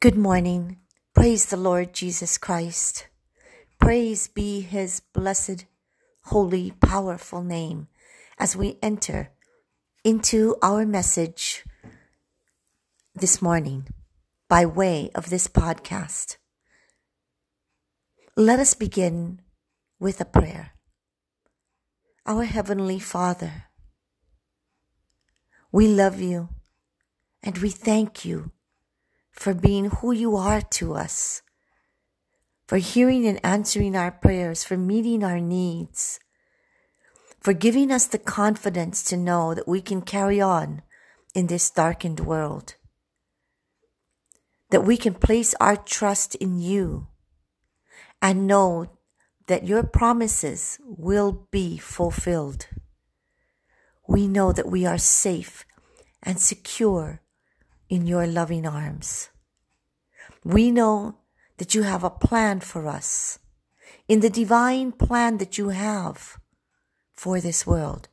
Good morning. Praise the Lord Jesus Christ. Praise be his blessed, holy, powerful name as we enter into our message this morning by way of this podcast. Let us begin with a prayer. Our Heavenly Father, we love you and we thank you for being who you are to us, for hearing and answering our prayers, for meeting our needs, for giving us the confidence to know that we can carry on in this darkened world, that we can place our trust in you and know that your promises will be fulfilled. We know that we are safe and secure in your loving arms. We know that you have a plan for us in the divine plan that you have for this world.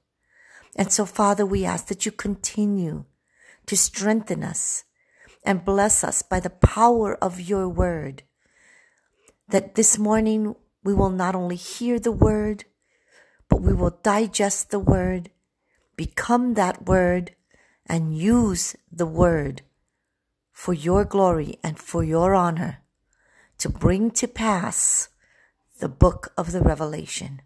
And so, Father, we ask that you continue to strengthen us and bless us by the power of your word. That this morning we will not only hear the word, but we will digest the word, become that word, and use the word for your glory and for your honor to bring to pass the book of the Revelation.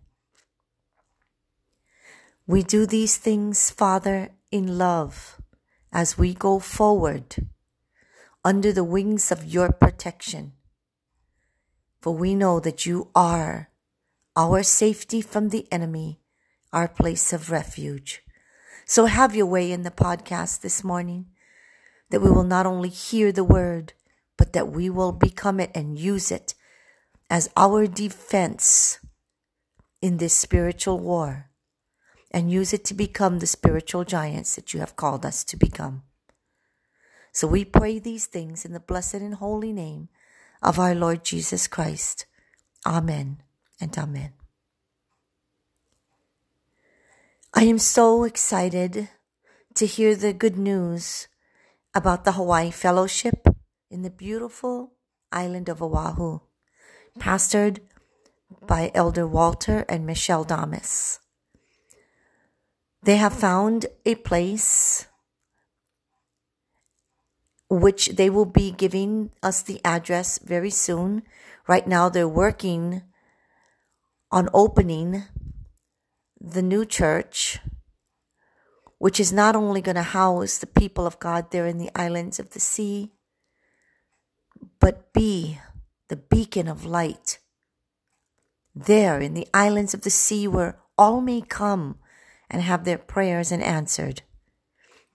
We do these things, Father, in love as we go forward under the wings of your protection. For we know that you are our safety from the enemy, our place of refuge. So have your way in the podcast this morning, that we will not only hear the word, but that we will become it and use it as our defense in this spiritual war and use it to become the spiritual giants that you have called us to become. So we pray these things in the blessed and holy name of our Lord Jesus Christ. Amen and amen. I am so excited to hear the good news about the Hawaii Fellowship in the beautiful island of Oahu, pastored by Elder Walter and Michelle Damas. They have found a place which they will be giving us the address very soon. Right now, they're working on opening the new church, which is not only going to house the people of God there in the islands of the sea, but be the beacon of light there in the islands of the sea where all may come and have their prayers and answered,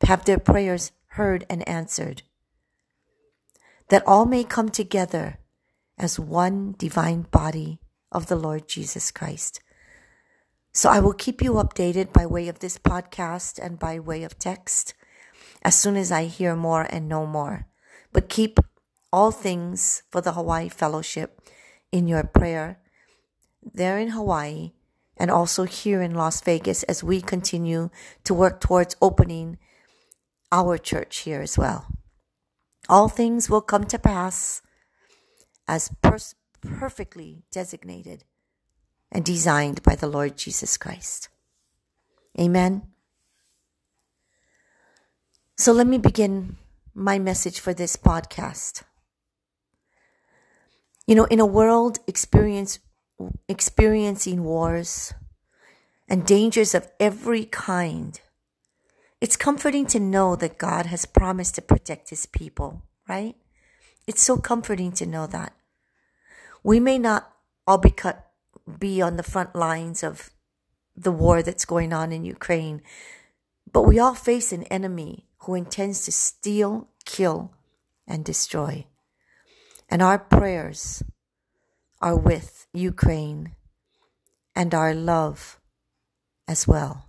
have their prayers heard and answered, that all may come together as one divine body of the Lord Jesus Christ. So I will keep you updated by way of this podcast and by way of text as soon as I hear more and know more. But keep all things for the Hawaii Fellowship in your prayer there in Hawaii and also here in Las Vegas as we continue to work towards opening our church here as well. All things will come to pass as per- perfectly designated and designed by the Lord Jesus Christ. Amen. So let me begin my message for this podcast. You know, in a world experiencing wars and dangers of every kind, it's comforting to know that God has promised to protect his people, right? It's so comforting to know that. We may not all be cut be on the front lines of the war that's going on in Ukraine. But we all face an enemy who intends to steal, kill, and destroy. And our prayers are with Ukraine and our love as well.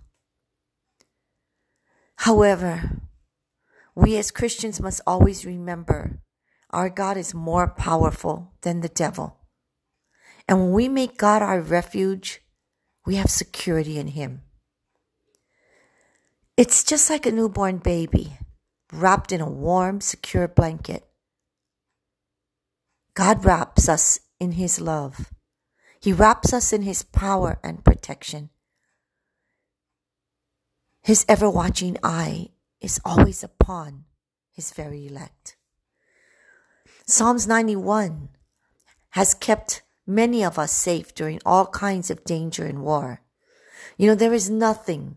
However, we as Christians must always remember our God is more powerful than the devil. And when we make God our refuge, we have security in Him. It's just like a newborn baby wrapped in a warm, secure blanket. God wraps us in His love. He wraps us in His power and protection. His ever watching eye is always upon His very elect. Psalms 91 has kept many of us safe during all kinds of danger and war. You know, there is nothing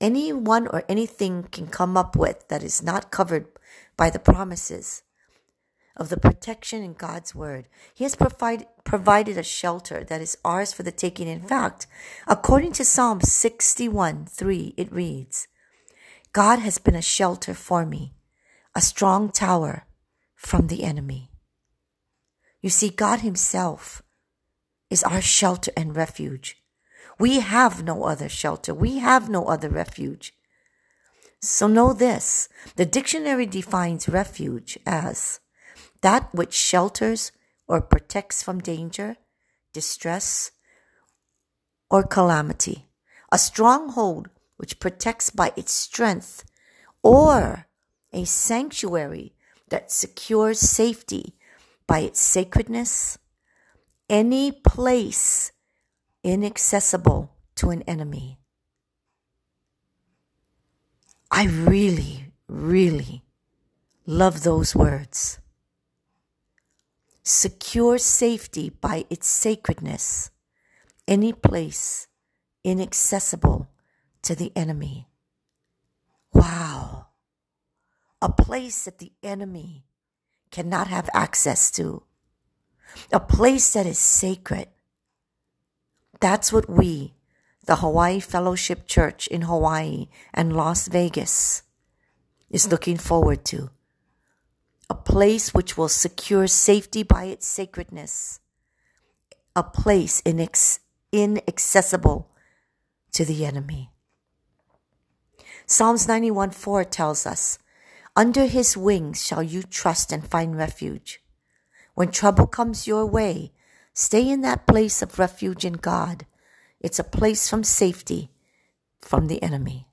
anyone or anything can come up with that is not covered by the promises of the protection in God's word. He has provide, provided a shelter that is ours for the taking. In fact, according to Psalm 61 3, it reads, God has been a shelter for me, a strong tower from the enemy. You see, God Himself is our shelter and refuge. We have no other shelter. We have no other refuge. So know this. The dictionary defines refuge as that which shelters or protects from danger, distress, or calamity. A stronghold which protects by its strength or a sanctuary that secures safety by its sacredness, any place inaccessible to an enemy. I really, really love those words. Secure safety by its sacredness, any place inaccessible to the enemy. Wow. A place that the enemy cannot have access to. A place that is sacred. That's what we, the Hawaii Fellowship Church in Hawaii and Las Vegas, is looking forward to. A place which will secure safety by its sacredness. A place inex- inaccessible to the enemy. Psalms 91 4 tells us, Under his wings shall you trust and find refuge. When trouble comes your way, Stay in that place of refuge in God. It's a place from safety from the enemy.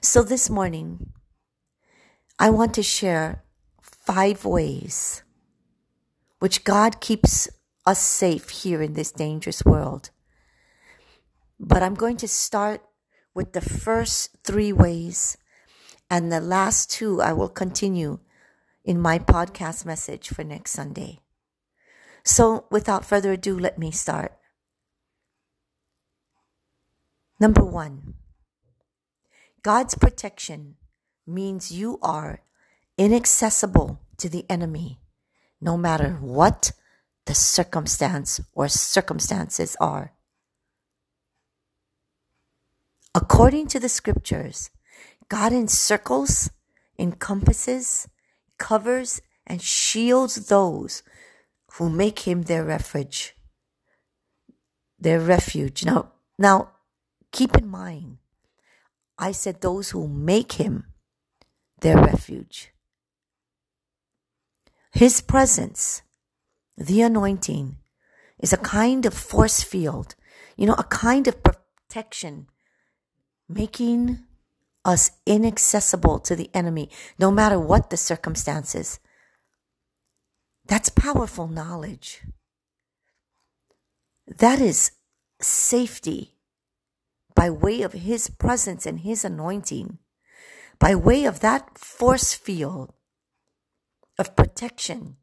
So this morning, I want to share five ways which God keeps us safe here in this dangerous world. But I'm going to start with the first three ways, and the last two I will continue in my podcast message for next Sunday. So, without further ado, let me start. Number one, God's protection means you are inaccessible to the enemy, no matter what the circumstance or circumstances are. According to the scriptures, God encircles, encompasses, covers, and shields those who make him their refuge. Their refuge. Now, now, keep in mind, I said those who make him their refuge. His presence, the anointing, is a kind of force field, you know, a kind of protection, making us inaccessible to the enemy, no matter what the circumstances. That's powerful knowledge. That is safety by way of His presence and His anointing, by way of that force field of protection,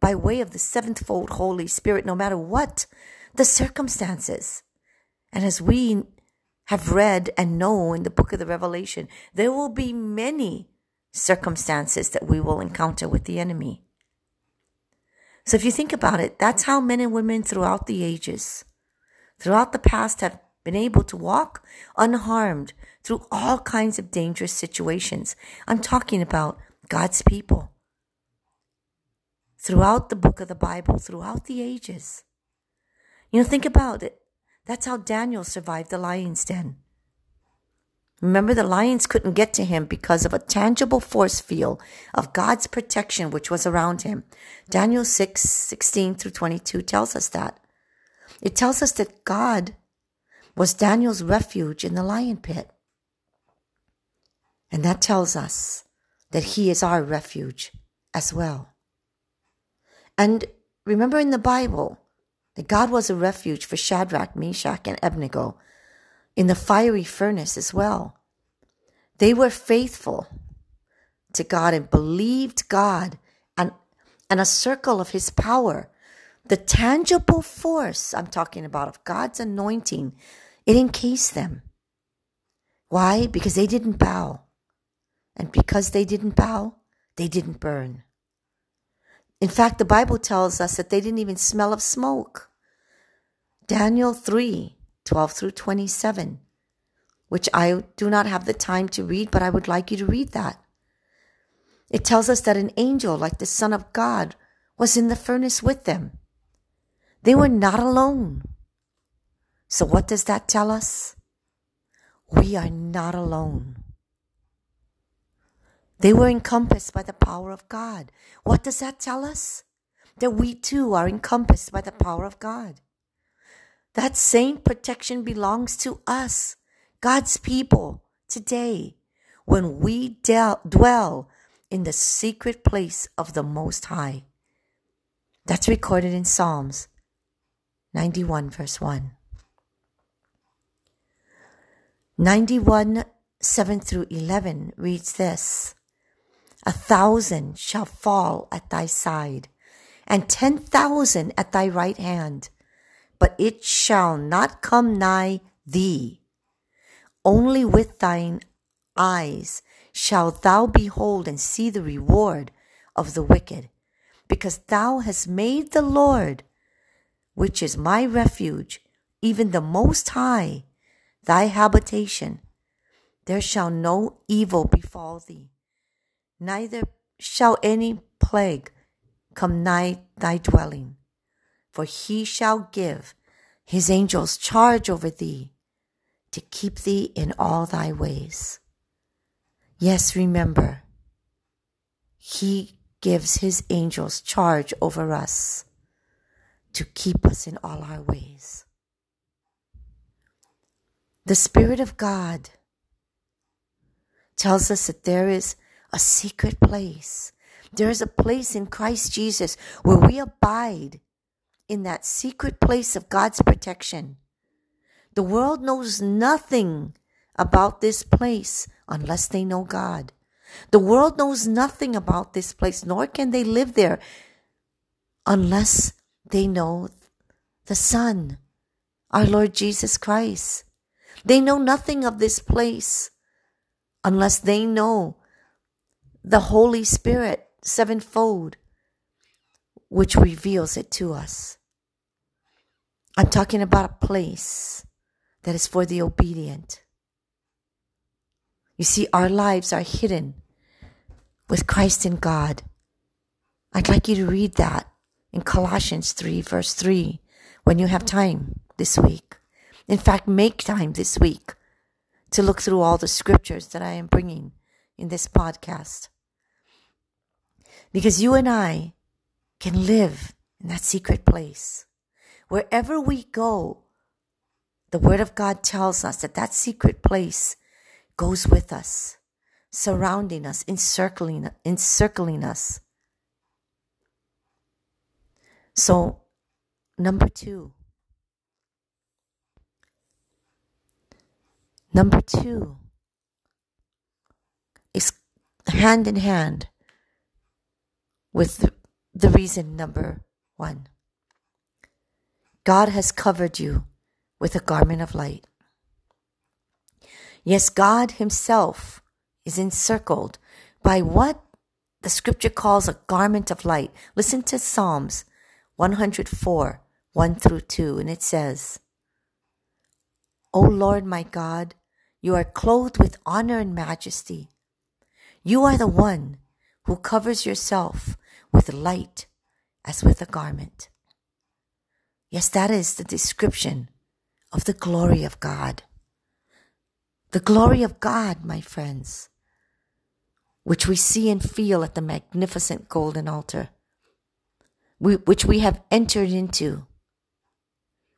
by way of the sevenfold Holy Spirit, no matter what the circumstances. And as we have read and know in the book of the Revelation, there will be many circumstances that we will encounter with the enemy. So if you think about it, that's how men and women throughout the ages, throughout the past have been able to walk unharmed through all kinds of dangerous situations. I'm talking about God's people. Throughout the book of the Bible, throughout the ages. You know, think about it. That's how Daniel survived the lion's den. Remember, the lions couldn't get to him because of a tangible force field of God's protection which was around him. Daniel 6, 16 through 22 tells us that. It tells us that God was Daniel's refuge in the lion pit. And that tells us that he is our refuge as well. And remember in the Bible that God was a refuge for Shadrach, Meshach, and Abednego in the fiery furnace as well. They were faithful to God and believed God and, and a circle of his power. The tangible force I'm talking about of God's anointing, it encased them. Why? Because they didn't bow. And because they didn't bow, they didn't burn. In fact, the Bible tells us that they didn't even smell of smoke. Daniel 3 12 through 27, which I do not have the time to read, but I would like you to read that. It tells us that an angel, like the Son of God, was in the furnace with them. They were not alone. So, what does that tell us? We are not alone. They were encompassed by the power of God. What does that tell us? That we too are encompassed by the power of God. That same protection belongs to us, God's people, today, when we dwell in the secret place of the Most High. That's recorded in Psalms 91, verse 1. 91, 7 through 11 reads this A thousand shall fall at thy side, and ten thousand at thy right hand, but it shall not come nigh thee. Only with thine eyes shalt thou behold and see the reward of the wicked, because thou hast made the Lord, which is my refuge, even the Most High, thy habitation. There shall no evil befall thee, neither shall any plague come nigh thy dwelling. For he shall give his angels charge over thee to keep thee in all thy ways. Yes, remember, He gives His angels charge over us to keep us in all our ways. The Spirit of God tells us that there is a secret place. There is a place in Christ Jesus where we abide in that secret place of God's protection. The world knows nothing about this place unless they know God. The world knows nothing about this place, nor can they live there unless they know the Son, our Lord Jesus Christ. They know nothing of this place unless they know the Holy Spirit sevenfold, which reveals it to us. I'm talking about a place that is for the obedient. You see, our lives are hidden with Christ in God. I'd like you to read that in Colossians 3, verse 3, when you have time this week. In fact, make time this week to look through all the scriptures that I am bringing in this podcast. Because you and I can live in that secret place. Wherever we go, the Word of God tells us that that secret place goes with us, surrounding us, encircling, encircling us. So, number two. Number two is hand in hand with the, reason number one. God has covered you with a garment of light. Yes, God Himself is encircled by what the scripture calls a garment of light. Listen to Psalms 104, 1 through 2, and it says, O Lord my God, you are clothed with honor and majesty. You are the one who covers yourself with light as with a garment. Yes, that is the description of the glory of God. The glory of God, my friends, which we see and feel at the magnificent golden altar, which we have entered into,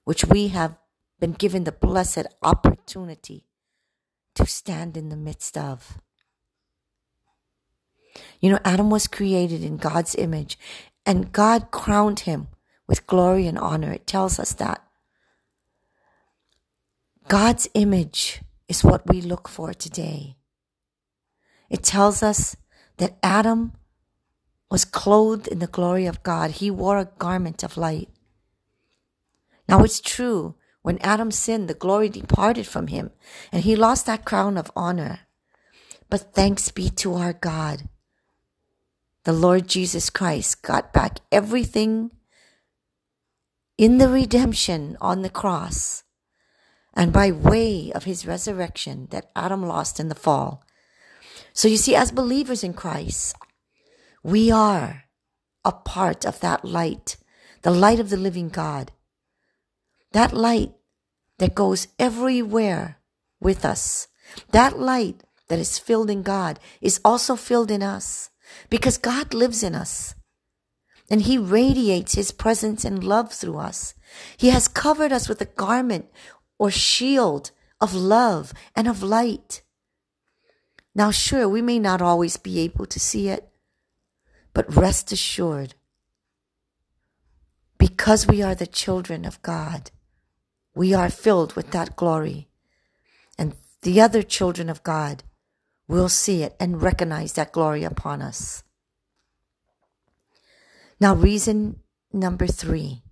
which we have been given the blessed opportunity to stand in the midst of. You know, Adam was created in God's image, And God crowned him with glory and honor. It tells us that. God's image is what we look for today. It tells us that Adam was clothed in the glory of God. He wore a garment of light. Now it's true, when Adam sinned, the glory departed from him and he lost that crown of honor. But thanks be to our God. The Lord Jesus Christ got back everything in the redemption on the cross and by way of his resurrection that Adam lost in the fall. So you see, as believers in Christ, we are a part of that light, the light of the living God. That light that goes everywhere with us. That light that is filled in God is also filled in us because God lives in us and he radiates his presence and love through us. He has covered us with a garment or shield of love and of light. Now, sure, we may not always be able to see it, but rest assured, because we are the children of God, we are filled with that glory. And the other children of God will see it and recognize that glory upon us. Now, reason number three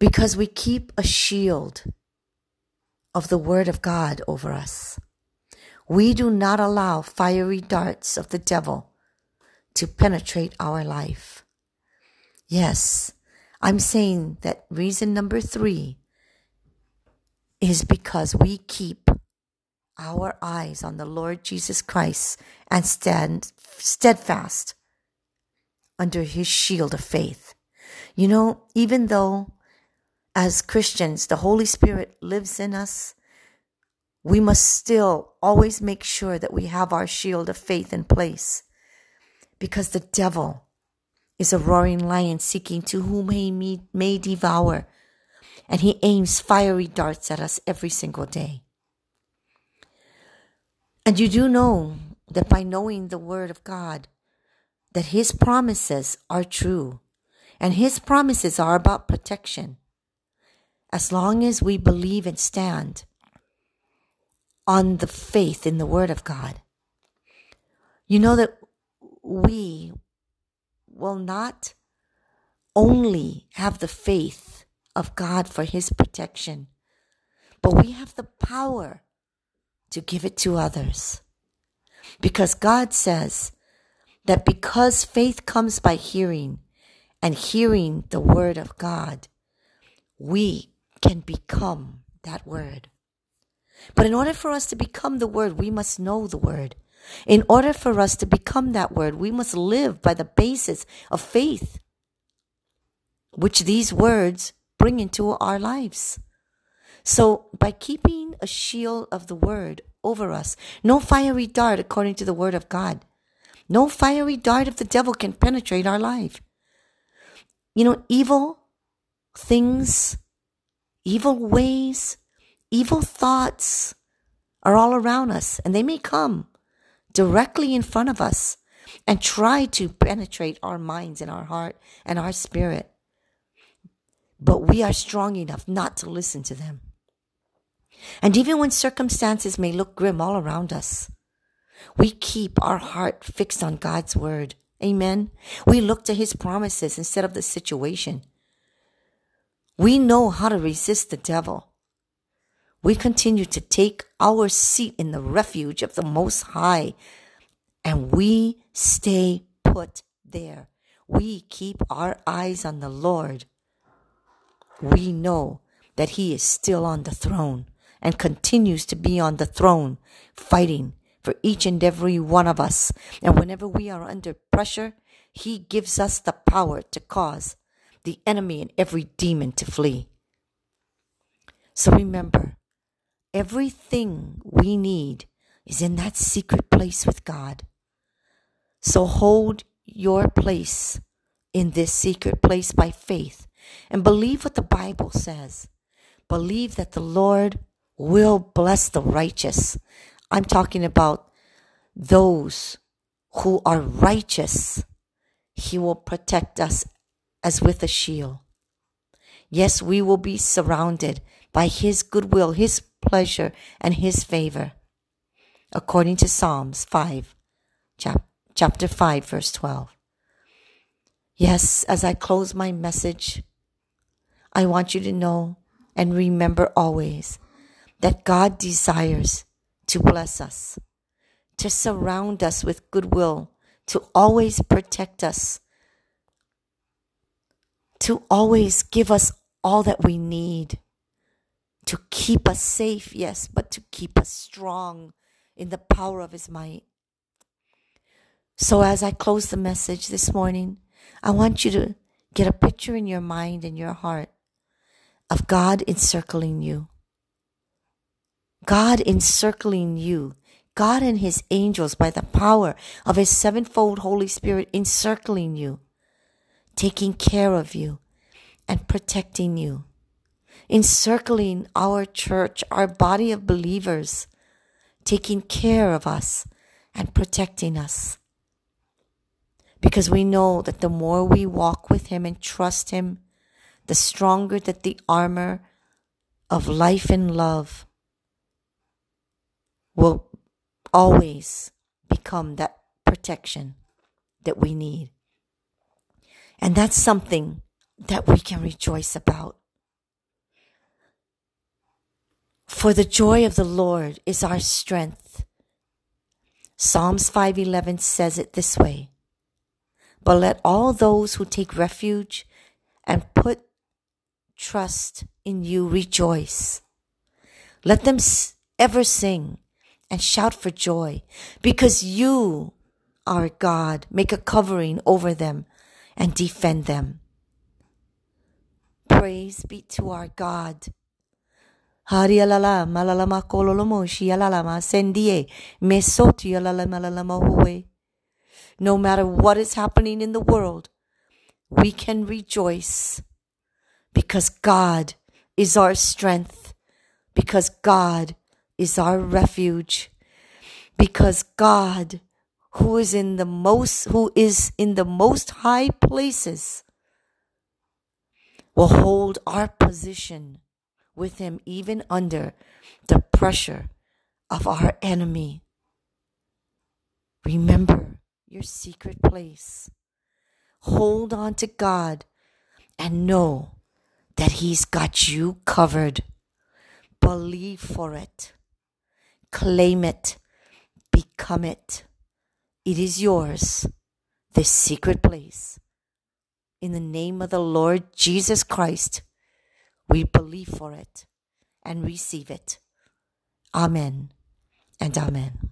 because we keep a shield of the Word of God over us. We do not allow fiery darts of the devil to penetrate our life. Yes, I'm saying that reason number three is because we keep our eyes on the Lord Jesus Christ and stand steadfast under his shield of faith. You know, even though as Christians, the Holy Spirit lives in us, we must still always make sure that we have our shield of faith in place because the devil is a roaring lion seeking to whom he may devour, and he aims fiery darts at us every single day. And you do know that by knowing the Word of God, that His promises are true, and His promises are about protection. As long as we believe and stand on the faith in the Word of God, you know that we will not only have the faith of God for His protection, but we have the power to give it to others. Because God says that because faith comes by hearing and hearing the Word of God, we can become that word. But in order for us to become the word, we must know the word. In order for us to become that word, we must live by the basis of faith, which these words bring into our lives. So, by keeping a shield of the word over us, no fiery dart, according to the word of God, no fiery dart of the devil can penetrate our life. You know, evil things evil ways, evil thoughts are all around us, and they may come directly in front of us and try to penetrate our minds and our heart and our spirit. But we are strong enough not to listen to them. And even when circumstances may look grim all around us, we keep our heart fixed on God's word. Amen. We look to his promises instead of the situation. We know how to resist the devil. We continue to take our seat in the refuge of the Most High, and we stay put there. We keep our eyes on the Lord. We know that He is still on the throne and continues to be on the throne, fighting for each and every one of us. And whenever we are under pressure, He gives us the power to cause the enemy and every demon to flee. So remember, everything we need is in that secret place with God. So hold your place in this secret place by faith and believe what the Bible says. Believe that the Lord will bless the righteous. I'm talking about those who are righteous, he will protect us as with a shield. Yes, we will be surrounded by his goodwill, his pleasure, and his favor. According to Psalms 5, chap- chapter 5, verse 12. Yes, as I close my message, I want you to know and remember always that God desires to bless us, to surround us with goodwill, to always protect us, to always give us all that we need, to keep us safe, yes, but to keep us strong in the power of His might. So, as I close the message this morning, I want you to get a picture in your mind and your heart of God encircling you. God encircling you. God and His angels by the power of His sevenfold Holy Spirit encircling you, taking care of you and protecting you, encircling our church, our body of believers, taking care of us and protecting us. Because we know that the more we walk with Him and trust Him, the stronger that the armor of life and love will always become that protection that we need. And that's something that we can rejoice about. For the joy of the Lord is our strength. Psalms 5:11 says it this way: But let all those who take refuge and put trust in you rejoice. Let them ever sing and shout for joy because you, our God, make a covering over them and defend them. Praise be to our God. malalama kololomo sendie malalama No matter what is happening in the world, we can rejoice because God is our strength, because God is our refuge, because God, who is in the most, who is in the most high places, will hold our position with him even under the pressure of our enemy. Remember your secret place. Hold on to God and know that He's got you covered. Believe for it. Claim it. Become it. It is yours, this secret place. In the name of the Lord Jesus Christ, we believe for it and receive it. Amen and amen.